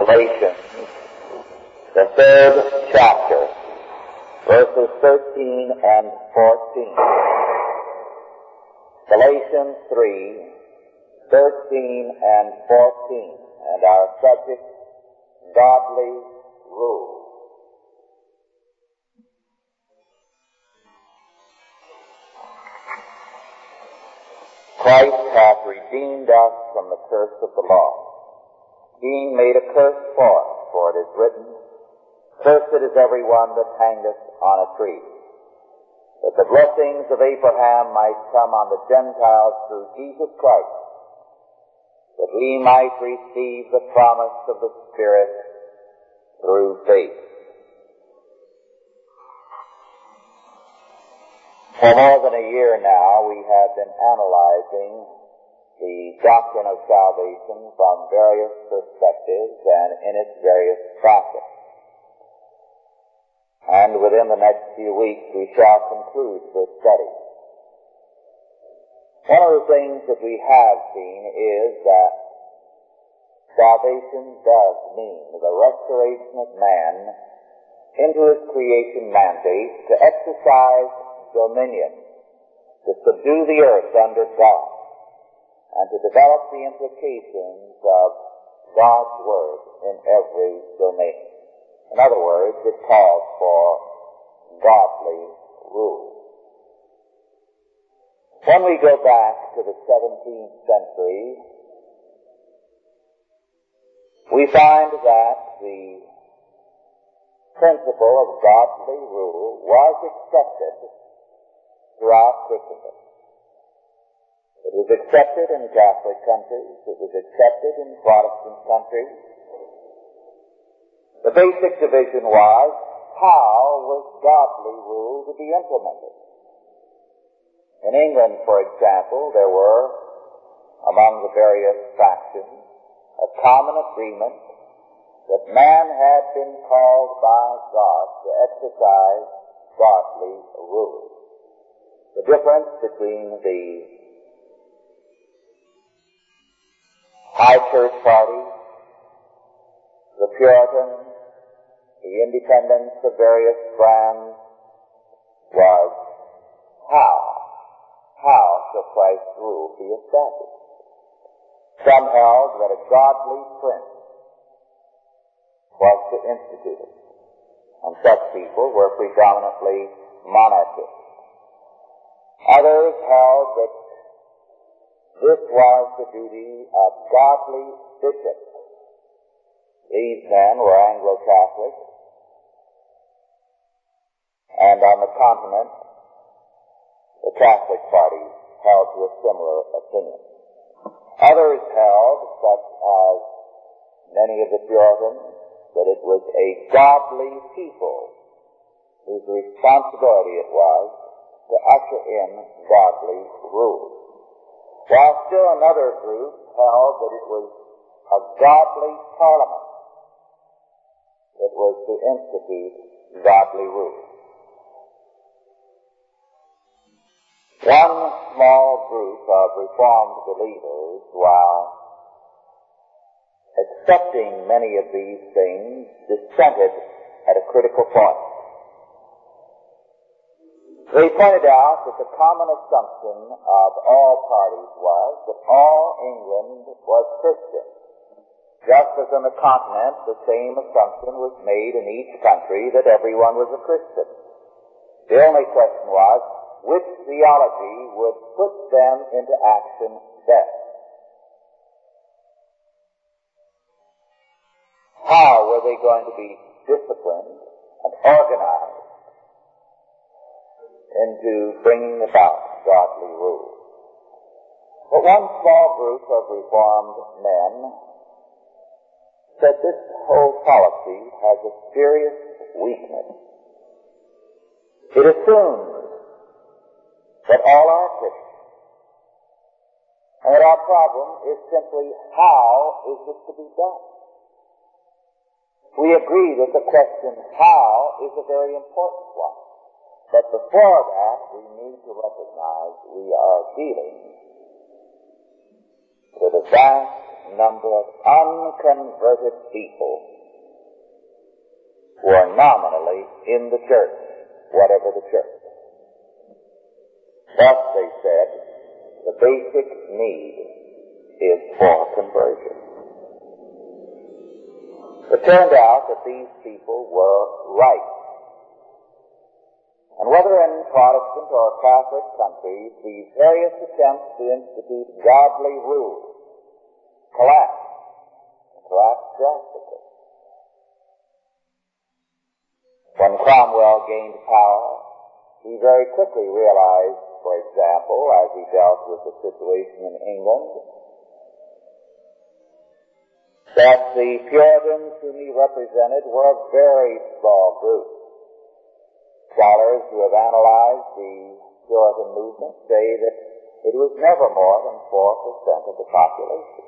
Galatians, the third chapter, verses 13 and 14. Galatians 3, 13 and 14, and our subject, godly rule. Christ hath redeemed us from the curse of the law, being made a curse for us, for it is written, Cursed is everyone that hangeth on a tree, that the blessings of Abraham might come on the Gentiles through Jesus Christ, that we might receive the promise of the Spirit through faith. For more than a year now, we have been analyzing the doctrine of salvation from various perspectives and in its various facets. And within the next few weeks, we shall conclude this study. One of the things that we have seen is that salvation does mean the restoration of man into his creation mandate to exercise dominion, to subdue the earth under God, and to develop the implications of God's Word in every domain. In other words, it calls for godly rule. When we go back to the 17th century, we find that the principle of godly rule was accepted throughout Christendom. It was accepted in Catholic countries. It was accepted in Protestant countries. The basic division was how was godly rule to be implemented. In England, for example, there were, among the various factions, a common agreement that man had been called by God to exercise godly rule. The difference between the High Church Party, the Puritans, the independents of various brands was how, how shall Christ's rule be established? Some held that a godly prince was to institute it, and such people were predominantly monarchists. Others held that this was the duty of godly bishops. These men were Anglo-Catholic, and on the continent, the Catholic party held to a similar opinion. Others held, such as many of the Puritans, that it was a godly people whose responsibility it was to usher in godly rule. While still another group held that it was a godly parliament that was to institute godly rule. One small group of Reformed believers, while accepting many of these things, dissented at a critical point. They pointed out that the common assumption of all parties was that all England was Christian. Just as on the continent, the same assumption was made in each country that everyone was a Christian. The only question was, which theology would put them into action best? How were they going to be disciplined and organized into bringing about godly rule? But one small group of reformed men said this whole policy has a serious weakness. It assumes that all are Christians. And that our problem is simply how is this to be done? We agree that the question how is a very important one. But before that, we need to recognize we are dealing with a vast number of unconverted people who are nominally in the church, whatever the church. Thus, they said, the basic need is for conversion. It turned out that these people were right. And whether in Protestant or Catholic countries, these various attempts to institute godly rule collapsed, collapsed drastically. When Cromwell gained power, he very quickly realized, for example, as he dealt with the situation in England, that the Puritans whom he represented were a very small group. Scholars who have analyzed the Puritan movement say that it was never more than 4% of the population.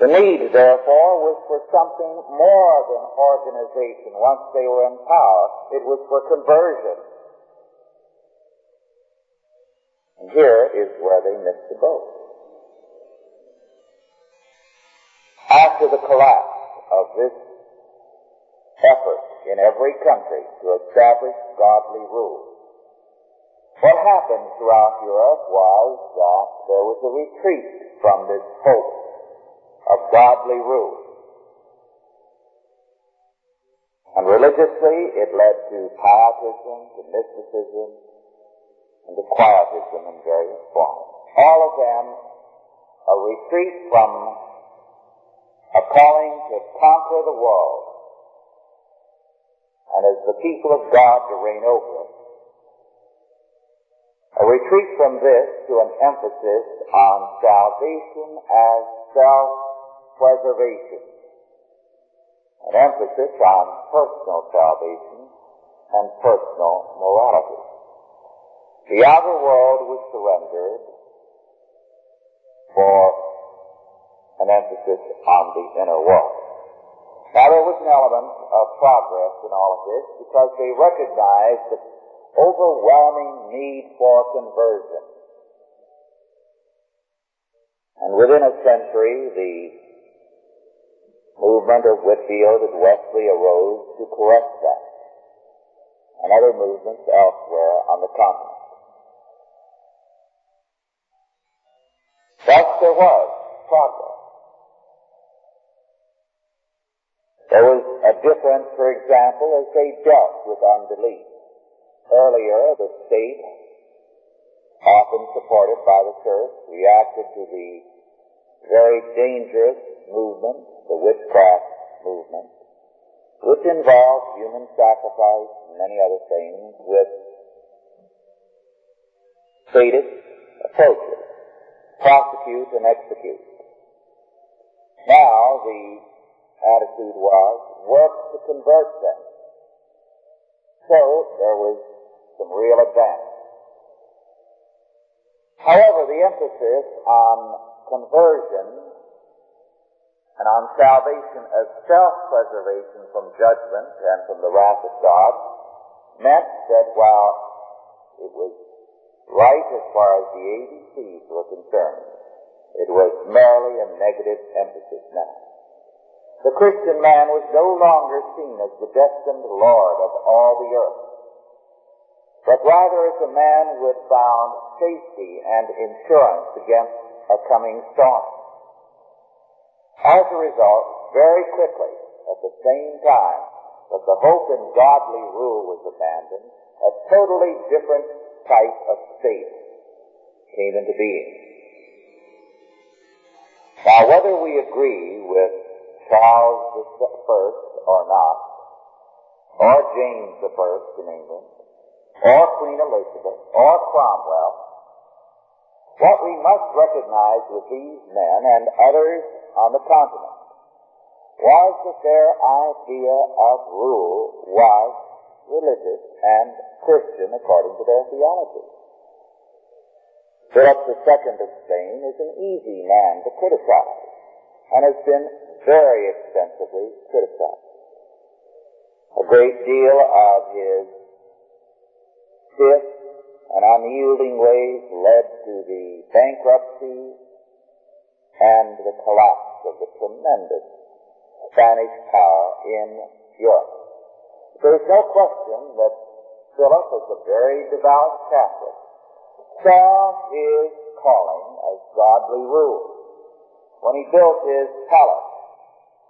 The need, therefore, was for something more than organization. Once they were in power, it was for conversion. And here is where they missed the boat. After the collapse of this effort in every country to establish godly rule, what happened throughout Europe was that there was a retreat from this hope of godly rule. And religiously, it led to pietism, to mysticism, and to quietism in various forms. All of them a retreat from a calling to conquer the world, and as the people of God to reign over it. A retreat from this to an emphasis on salvation as self preservation, an emphasis on personal salvation and personal morality. The outer world was surrendered for an emphasis on the inner world. Now there was an element of progress in all of this because they recognized the overwhelming need for conversion. And within a century, the movement of Whitefield and Wesley arose to correct that, and other movements elsewhere on the continent. Thus there was progress. There was a difference, for example, as they dealt with unbelief. Earlier, the state, often supported by the church, reacted to the very dangerous movement the witchcraft movement, which involved human sacrifice and many other things with sadist approaches, prosecute and execute. Now the attitude was work to convert them. So there was some real advance. However, the emphasis on conversion and on salvation as self-preservation from judgment and from the wrath of God meant that while it was right as far as the ABCs were concerned, it was merely a negative emphasis now. The Christian man was no longer seen as the destined Lord of all the earth, but rather as a man who had found safety and insurance against a coming storm. As a result, very quickly, at the same time that the hope in godly rule was abandoned, a totally different type of state came into being. Now, whether we agree with Charles the First or not, or James the First in England, or Queen Elizabeth, or Cromwell, what we must recognize with these men and others on the continent was that their idea of rule was religious and Christian according to their theology. Philip II of Spain is an easy man to criticize and has been very extensively criticized. A great deal of his stiff and unyielding ways led to the bankruptcy and the collapse of the tremendous Spanish power in Europe. There's no question that Philip, as a very devout Catholic, saw his calling as godly rule. When he built his palace,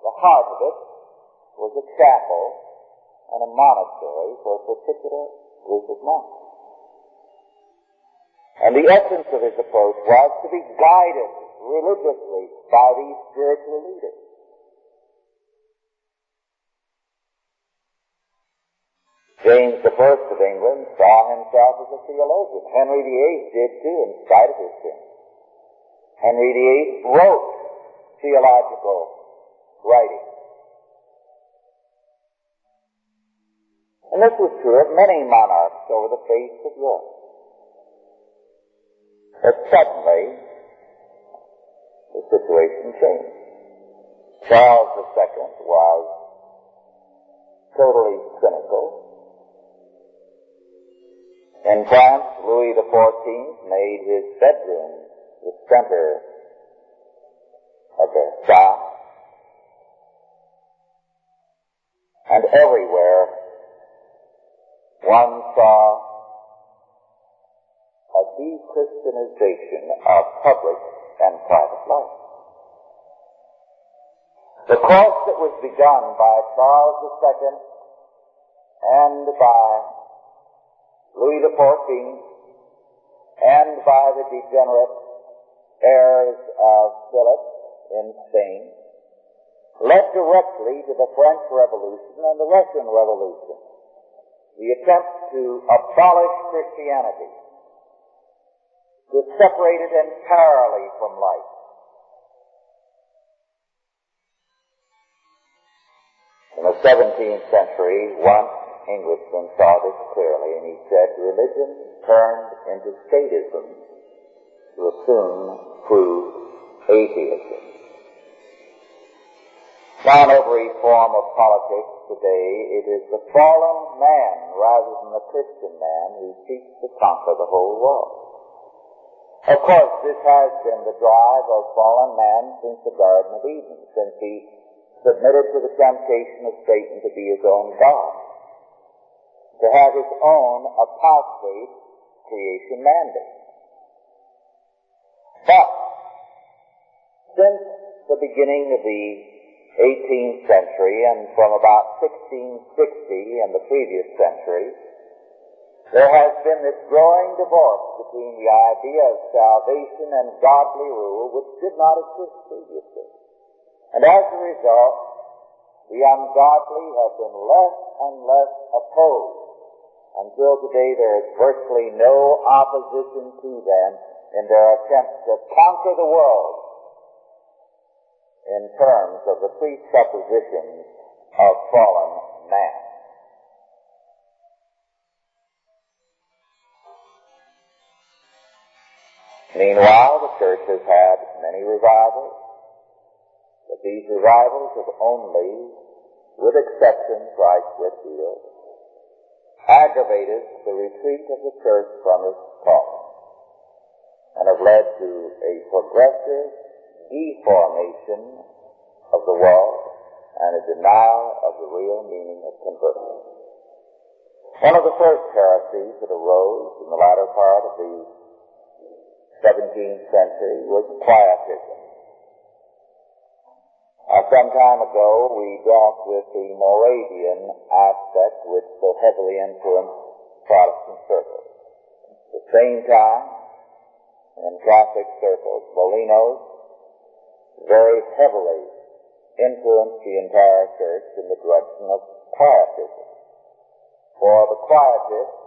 the heart of it was a chapel and a monastery for a particular group of monks. And the essence of his approach was to be guided religiously by these spiritual leaders. James I of England saw himself as a theologian. Henry VIII did too, in spite of his sin. Henry VIII wrote theological writings. And this was true of many monarchs over the face of Europe. But suddenly, the situation changed. Charles II was totally cynical. In France, Louis XIV made his bedroom the center of the shop. Everywhere one saw a de-Christianization of public and private life. The course that was begun by Charles II and by Louis XIV and by the degenerate heirs of Philip in Spain led directly to the French Revolution and the Russian Revolution. The attempt to abolish Christianity, to separate it entirely from life. In the 17th century, one Englishman saw this clearly, and he said religion turned into statism will soon prove atheism. Now in every form of politics today, it is the fallen man rather than the Christian man who seeks to conquer the whole world. Of course, this has been the drive of fallen man since the Garden of Eden, since he submitted to the temptation of Satan to be his own God to have his own apostate creation mandate. But since the beginning of the 18th century and from about 1660 and the previous century, there has been this growing divorce between the idea of salvation and godly rule which did not exist previously. And as a result, the ungodly have been less and less opposed until today there is virtually no opposition to them in their attempts to conquer the world in terms of the presuppositions of fallen man. Meanwhile, the church has had many revivals, but these revivals have only, with exception, Christ Whitefield, aggravated the retreat of the church from its calling and have led to a progressive deformation of the world and a denial of the real meaning of conversion. One of the first heresies that arose in the latter part of the 17th century was quietism. Uh, some time ago, we dealt with the Moravian aspect which so heavily influenced Protestant circles. At the same time, in Catholic circles, Molinos very heavily influenced the entire church in the direction of quietism. For the quietists,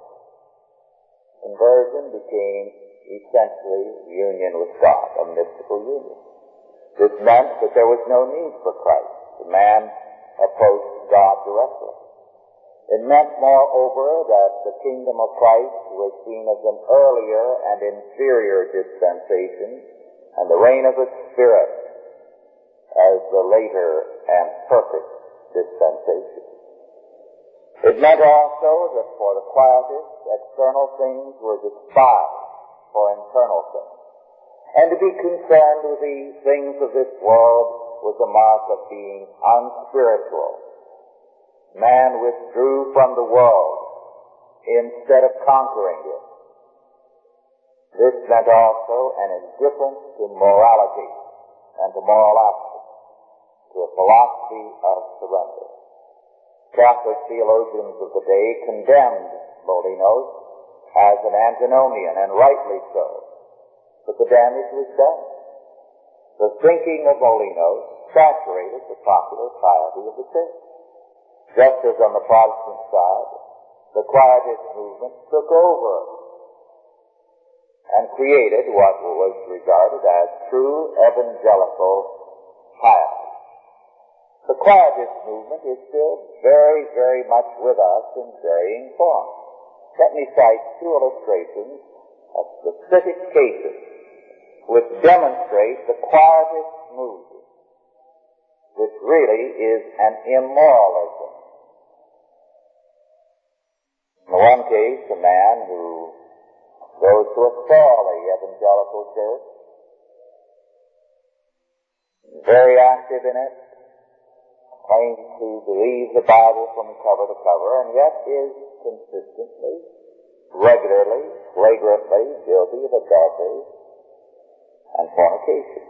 conversion became essentially union with God, a mystical union. This meant that there was no need for Christ. The man approached God directly. It meant, moreover, that the kingdom of Christ was seen as an earlier and inferior dispensation, and the reign of the Spirit as the later and perfect dispensation. It meant also that for the quietist, external things were despised for internal things. And to be concerned with the things of this world was a mark of being unspiritual. Man withdrew from the world instead of conquering it. This meant also an indifference to morality and to moral action, to a philosophy of surrender. Catholic theologians of the day condemned Molinos as an antinomian, and rightly so. But the damage was done. The thinking of Molinos saturated the popular piety of the church. Just as on the Protestant side, the Quietist movement took over and created what was regarded as true evangelical piety. The Quietist movement is still very, very much with us in varying forms. Let me cite two illustrations of specific cases which demonstrate the Quietist movement, which really is an immoralism. In one case, a man who goes to a thoroughly evangelical church, very active in it, claims to believe the Bible from cover to cover, and yet is consistently, regularly, flagrantly guilty of adultery and fornication.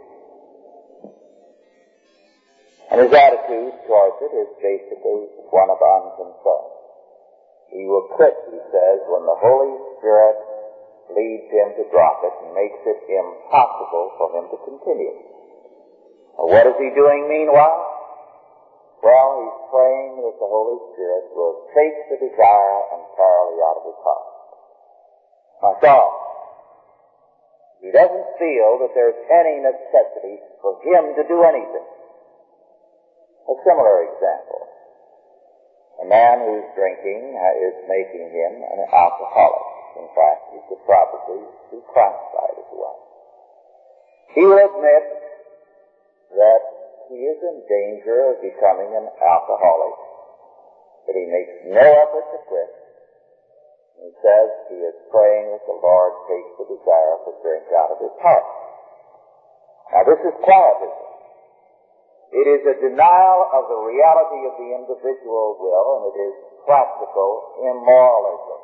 And his attitude towards it is basically one of unconcern. He will quit, he says, when the Holy Spirit leads him to drop it and makes it impossible for him to continue. Well, what is he doing meanwhile? Well, he's praying that the Holy Spirit will take the desire entirely out of his heart. My thought, he doesn't feel that there's any necessity for him to do anything. A similar example. A man who's drinking uh, is making him an alcoholic. In fact, he could probably be classified as one. He will admit that he is in danger of becoming an alcoholic, but he makes no effort to quit. He says he is praying that the Lord takes the desire for drink out of his heart. Now this is quietism. It is a denial of the reality of the individual will, and it is practical immoralism.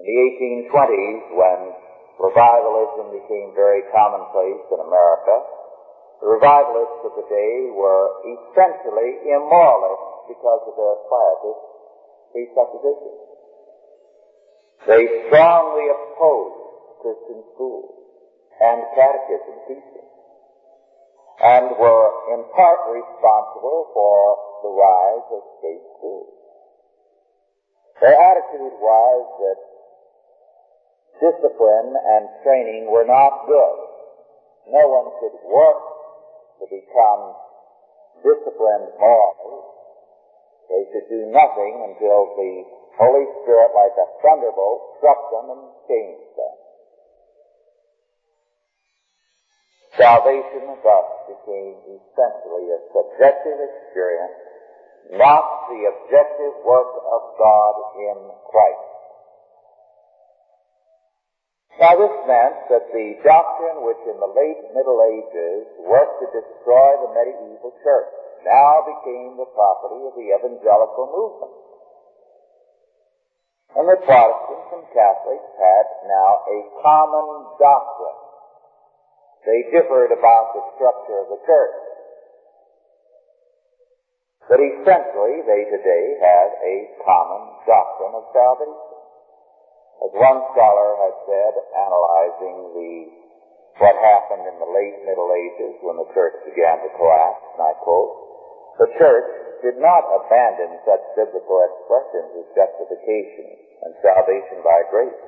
In the 1820s, when revivalism became very commonplace in America, revivalists of the day were essentially immoralists because of their quietist presuppositions. They strongly opposed Christian schools and catechism teaching and were in part responsible for the rise of state schools. Their attitude was that discipline and training were not good. No one could work to become disciplined morally. They should do nothing until the Holy Spirit, like a thunderbolt, struck them and changed them. Salvation thus became essentially a subjective experience, not the objective work of God in Christ. Now this meant that the doctrine which in the late Middle Ages worked to destroy the medieval church now became the property of the evangelical movement. And the Protestants and Catholics had now a common doctrine. They differed about the structure of the church. But essentially, they today had a common doctrine of salvation. As one scholar has said, analyzing the what happened in the late Middle Ages when the church began to collapse, and I quote, the church did not abandon such biblical expressions as justification and salvation by grace.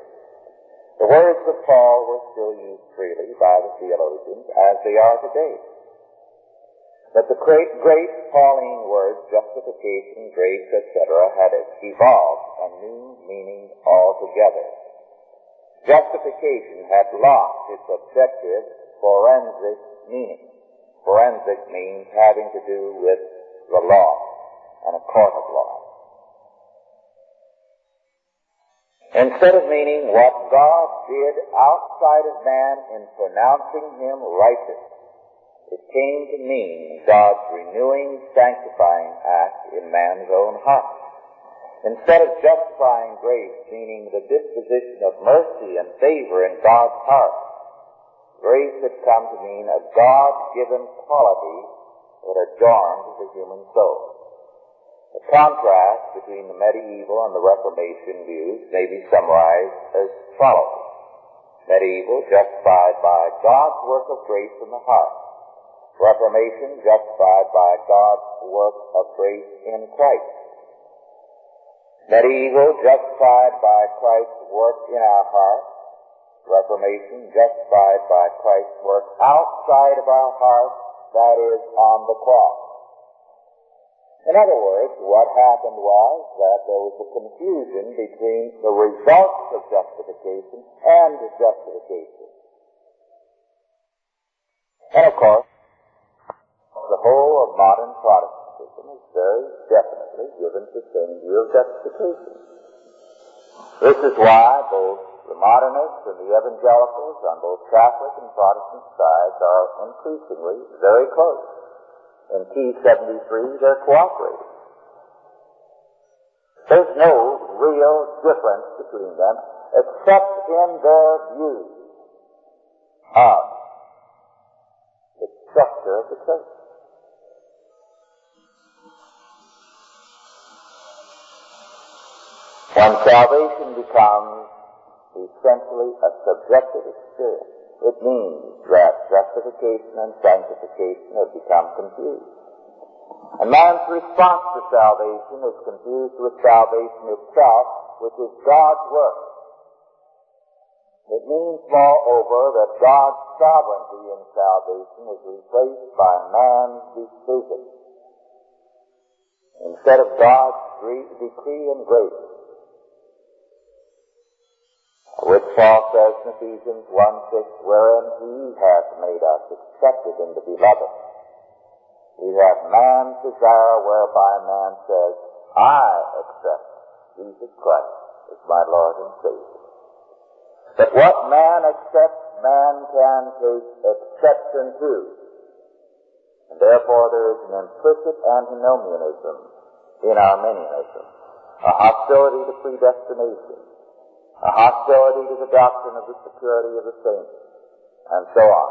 The words of Paul were still used freely by the theologians as they are today. But the great, great Pauline words, justification, grace, etc., had evolved a new meaning altogether. Justification had lost its objective forensic meaning. Forensic means having to do with the law and a court of law. Instead of meaning what God did outside of man in pronouncing him righteous, it came to mean God's renewing, sanctifying act in man's own heart. Instead of justifying grace, meaning the disposition of mercy and favor in God's heart, grace had come to mean a God-given quality that adorned the human soul. The contrast between the medieval and the Reformation views may be summarized as follows. Medieval, justified by God's work of grace in the heart. Reformation, justified by God's work of grace in Christ. Medieval, justified by Christ's work in our heart. Reformation, justified by Christ's work outside of our heart, that is, on the cross. In other words, what happened was that there was a confusion between the results of justification and justification. And of course, whole of modern Protestantism is very definitely given to the same view of justification. This is why both the modernists and the evangelicals on both Catholic and Protestant sides are increasingly very close in T73, they're cooperating. There's no real difference between them except in their view of the structure of the church. When salvation becomes essentially a subjective experience, it means that justification and sanctification have become confused. And man's response to salvation is confused with salvation itself, which is God's work. It means, moreover, that God's sovereignty in salvation is replaced by man's decision. Instead of God's decree and grace, which Paul says in Ephesians 1 6, wherein he hath made us accepted in the beloved. We have man's desire whereby man says, I accept Jesus Christ as my Lord and Savior. But what man accepts, man can take exception to. And therefore there is an implicit antinomianism in Arminianism, a hostility to predestination, a hostility to the doctrine of the security of the saints, and so on.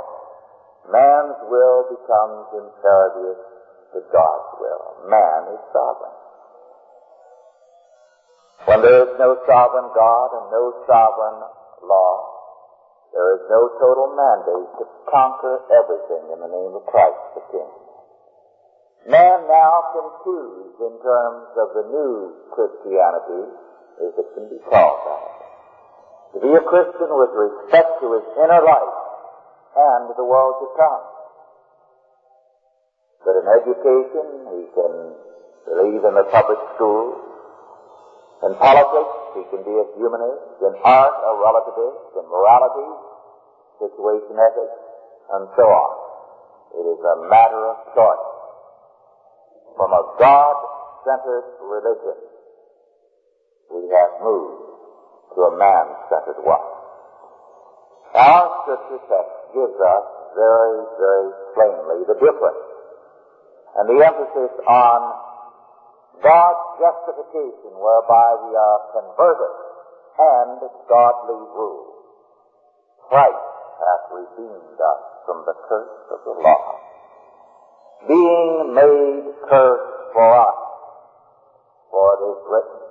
Man's will becomes imperative to God's will. Man is sovereign. When there is no sovereign God and no sovereign law, there is no total mandate to conquer everything in the name of Christ the King. Man now can choose in terms of the new Christianity, as it can be called that to be a Christian with respect to his inner life and the world to come. But in education, he can believe in the public schools. In politics, he can be a humanist. In art, a relativist. In morality, situation ethics, and so on. It is a matter of choice. From a God-centered religion, we have moved to a man-centered one. Our scripture text gives us very, very plainly the difference and the emphasis on God's justification whereby we are converted and godly rule. Christ hath redeemed us from the curse of the law, being made curse for us. For it is written,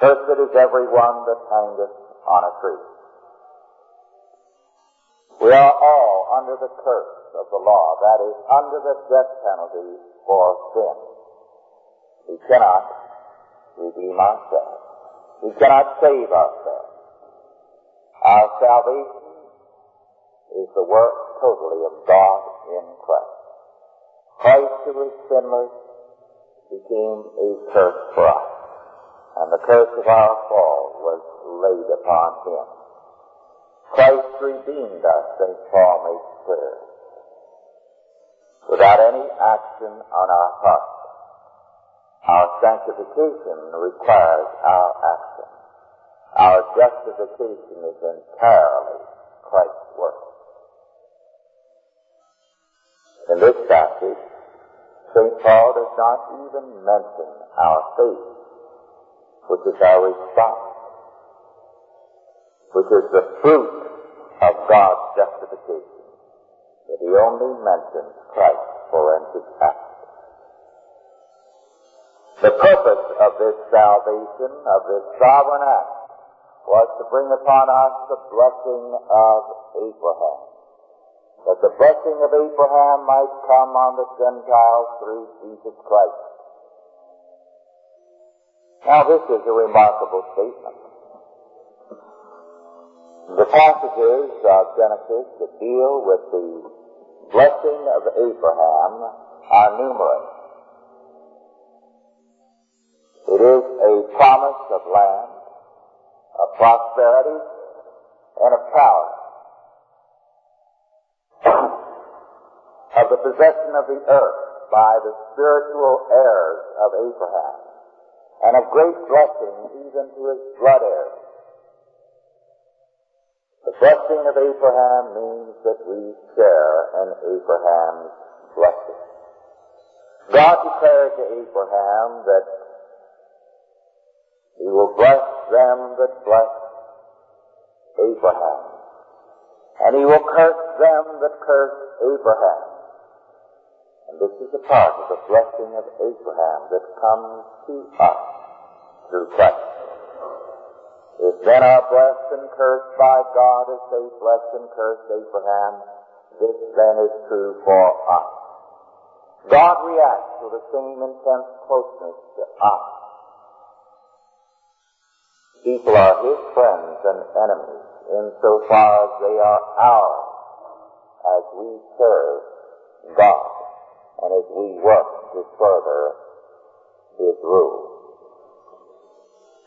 Cursed is every one that hangeth on a tree. We are all under the curse of the law, that is, under the death penalty for sin. We cannot redeem ourselves. We cannot save ourselves. Our salvation is the work totally of God in Christ. Christ who was sinless became a curse for us and the curse of our fall was laid upon him. Christ redeemed us, St. Paul makes clear, without any action on our part. Our sanctification requires our action. Our justification is entirely Christ's work. In this passage, St. Paul does not even mention our faith, which is our response, which is the fruit of God's justification, but he only mentions Christ's forensic act. The purpose of this salvation, of this sovereign act, was to bring upon us the blessing of Abraham. That the blessing of Abraham might come on the Gentiles through Jesus Christ. Now this is a remarkable statement. The passages of Genesis that deal with the blessing of Abraham are numerous. It is a promise of land, of prosperity, and of power. of the possession of the earth by the spiritual heirs of Abraham, and of great blessing even to his blood heirs. The blessing of Abraham means that we share in Abraham's blessing. God declared to Abraham that he will bless them that bless Abraham. And he will curse them that curse Abraham. This is a part of the blessing of Abraham that comes to us through Christ. If men are blessed and cursed by God as they blessed and cursed Abraham, this then is true for us. God reacts with the same intense closeness to us. People are His friends and enemies insofar as they are ours as we serve God and as we work to further His rule.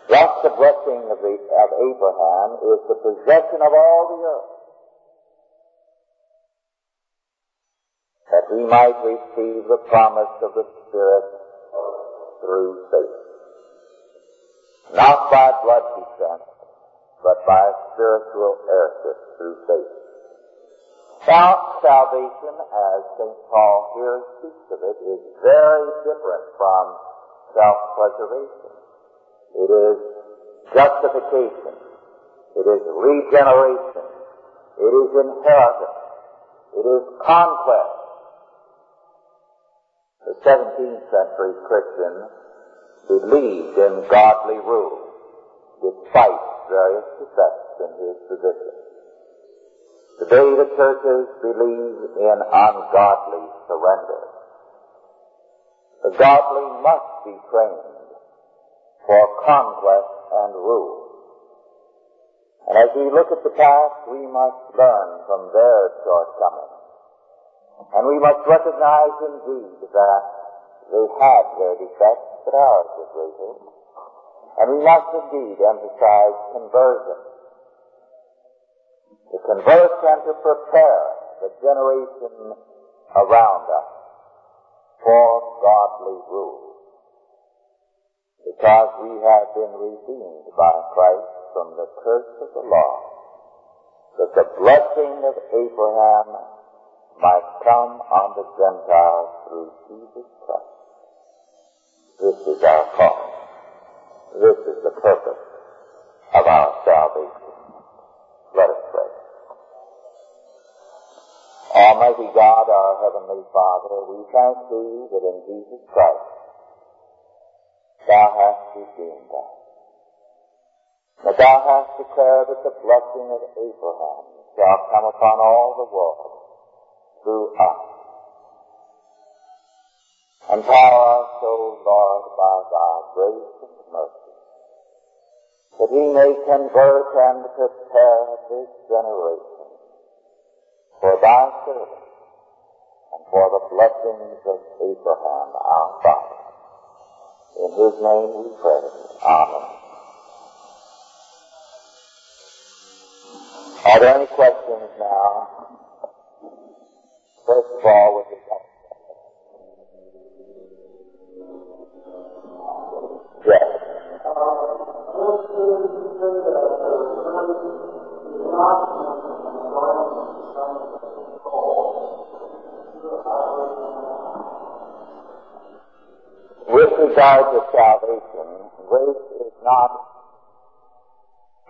Thus the blessing of, the, of Abraham is the possession of all the earth. That we might receive the promise of the Spirit through faith. Not by blood descent, but by spiritual heirship through faith. Now, salvation, as St. Paul here speaks of it, is very different from self-preservation. It is justification. It is regeneration. It is inheritance. It is conquest. The 17th century Christian believed in godly rule despite various defects in his position. Today the churches believe in ungodly surrender. The godly must be trained for conquest and rule. And as we look at the past, we must learn from their shortcomings. And we must recognize indeed that they had their defects, but ours were greater. And we must indeed emphasize conversion. To converse and to prepare the generation around us for godly rule. Because we have been redeemed by Christ from the curse of the law, that the blessing of Abraham might come on the Gentiles through Jesus Christ. This is our call. This is the purpose of our salvation. Let us pray. Almighty God, our Heavenly Father, we thank Thee that in Jesus Christ Thou hast redeemed us. That Thou hast declared that the blessing of Abraham shall come upon all the world through us. Empower us, O Lord, by Thy grace and mercy, that we may convert and prepare this generation for Thy service and for the blessings of Abraham, our Father. In His name we pray. Amen. Are there any questions now? First of all, with regard Yes. Regard to salvation, grace is not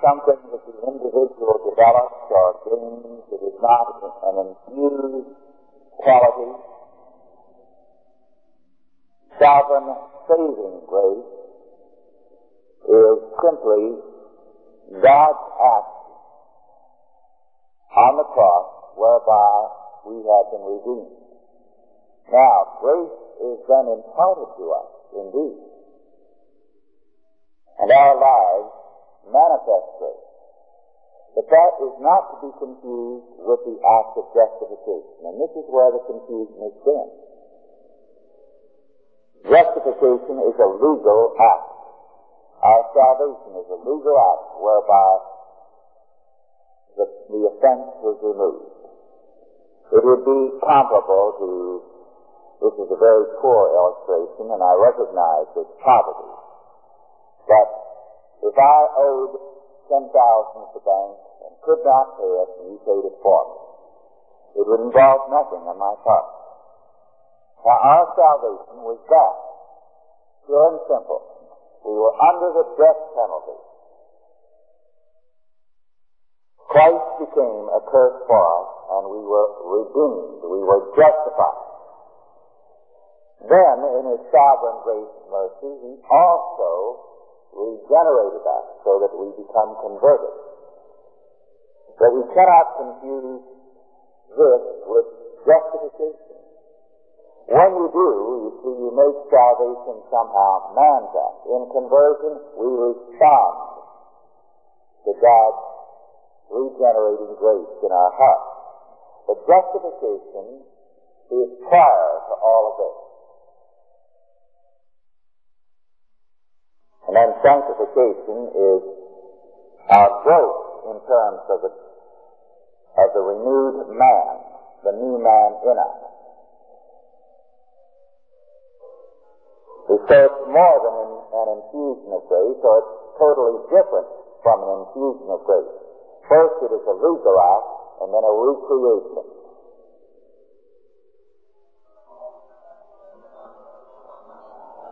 something that the individual develops or gains. It is not an infused quality. Sovereign saving grace is simply God's act on the cross whereby we have been redeemed. Now, grace is then imparted to us, indeed. And our lives manifest. But that is not to be confused with the act of justification. And this is where the confusion has been. Justification is a legal act. Our salvation is a legal act whereby the, the offense was removed. It would be comparable to, this is a very poor illustration, and I recognize its poverty. But if I owed ten thousand at the bank and could not pay it, and you paid it for me, it would involve nothing on my part. Now our salvation was that, pure and simple. We were under the death penalty. Christ became a curse for us, and we were redeemed. We were justified. Then, in His sovereign grace and mercy, He also regenerated us so that we become converted. But we cannot confuse this with justification. When you do, you see, you make salvation somehow man's act. In conversion, we respond to God's regenerating grace in our hearts. But justification is prior to all of this. And then sanctification is our growth in terms of the, of the renewed man, the new man in us. Say it's more than an, an infusion of grace, or it's totally different from an infusion of grace. First, it is a act, and then a recreation.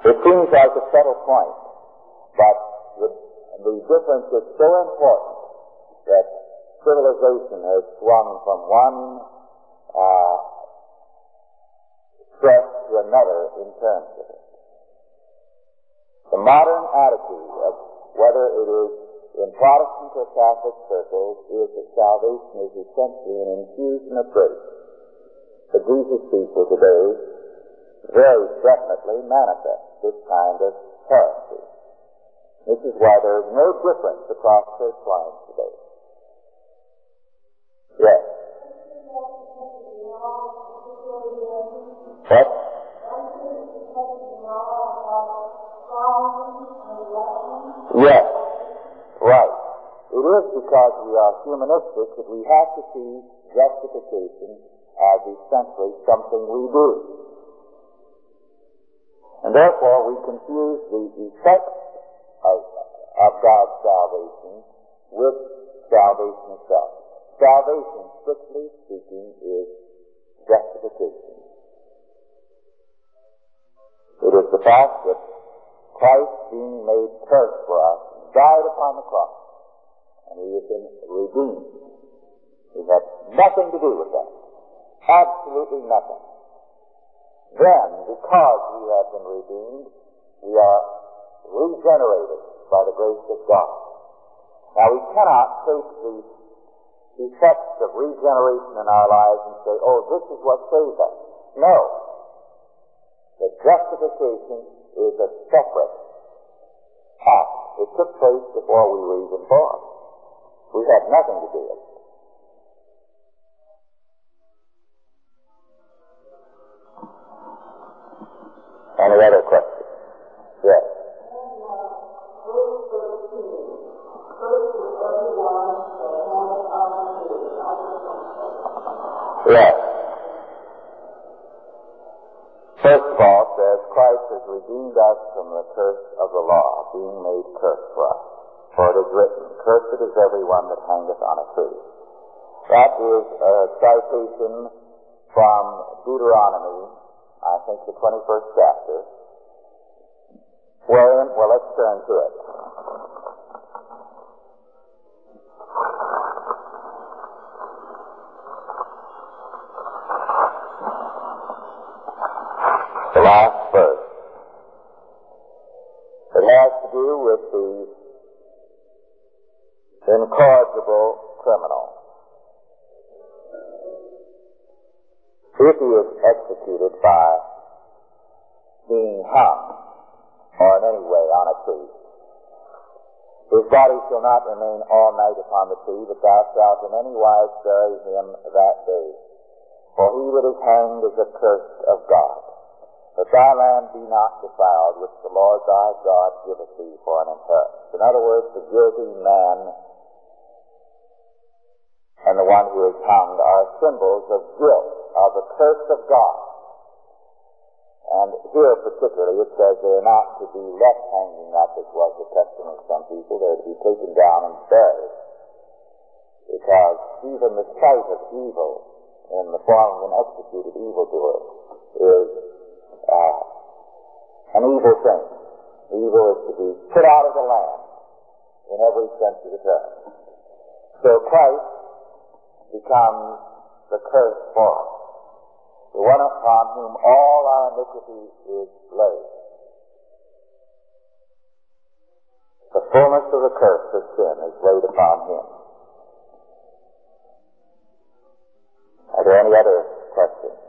It seems like a subtle point, but the, difference is so important that civilization has swung from one uh, stress to another in terms of it. The modern attitude of whether it is in Protestant or Catholic circles is that salvation is essentially an infusion of grace. The Jesus people today very definitely manifest this kind of heresy. This is why there is no difference across church lines today. Yes. What? Yes. Right. It is because we are humanistic that we have to see justification as essentially something we do. And therefore we confuse the effects of, of God's salvation with salvation itself. Salvation, strictly speaking, is justification. It is the fact that Christ being made curse for us died upon the cross, and we have been redeemed. We have nothing to do with that. Absolutely nothing. Then, because we have been redeemed, we are regenerated by the grace of God. Now, we cannot take the effects of regeneration in our lives and say, oh, this is what saved us. No. The justification is a separate act. It took place before we were even born. We had nothing to do with it. Redeemed us from the curse of the law, being made curse for us. For it is written, Cursed is everyone that hangeth on a tree. That is a citation from Deuteronomy, I think the 21st chapter, Wherein, well, let's turn to it. Not remain all night upon the tree, but thou shalt in any wise bury him that day. For he that is hanged is accursed of God. That thy land be not defiled, which the Lord thy God giveth thee for an inheritance. In other words, the guilty man and the one who is hanged are symbols of guilt, of the curse of God. And here particularly it says they are not to be left hanging up as was the custom of some people. They are to be taken down and buried. Because even the sight of evil in the form of an executed evildoer is uh, an evil thing. Evil is to be put out of the land in every sense of the term. So Christ becomes the curse for us, the one upon whom all our iniquity is laid. The fullness of the curse of sin is laid upon him. Are there any other questions?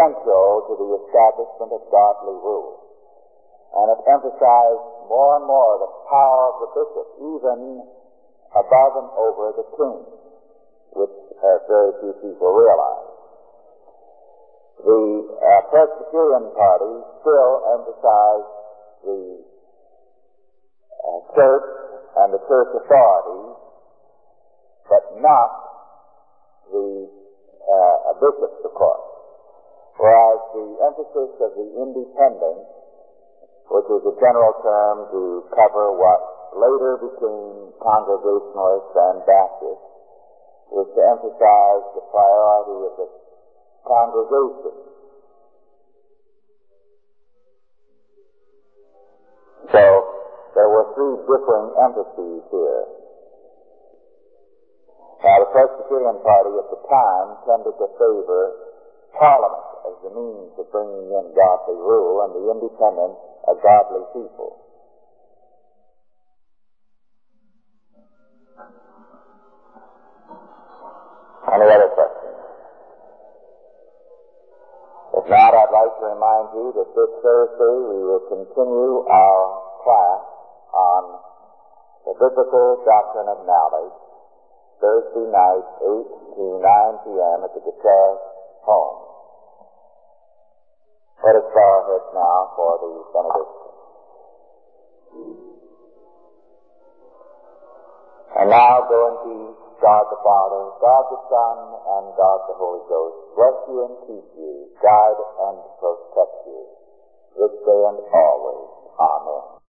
Essential to the establishment of godly rule. And it emphasized more and more the power of the bishop, even above and over the king, which uh, very few people realize. The uh, Presbyterian party still emphasized the uh, church and the church authority, but not the uh, bishops, of course. Whereas the emphasis of the independents, which was a general term to cover what later became Congregationalists and Baptists, was to emphasize the priority of the congregation. So there were three differing emphases here. Now the Presbyterian party at the time tended to favor Parliament as the means of bringing in godly rule and the independents of godly people. Any other questions? If not, I'd like to remind you that this Thursday we will continue our class on the biblical doctrine of knowledge, Thursday night, 8 to 9 p.m. at the Gutierrez home. Let us bow our heads now for the benediction. And now go in peace, God the Father, God the Son, and God the Holy Ghost. Bless you and keep you, guide and protect you, this day and always. Amen.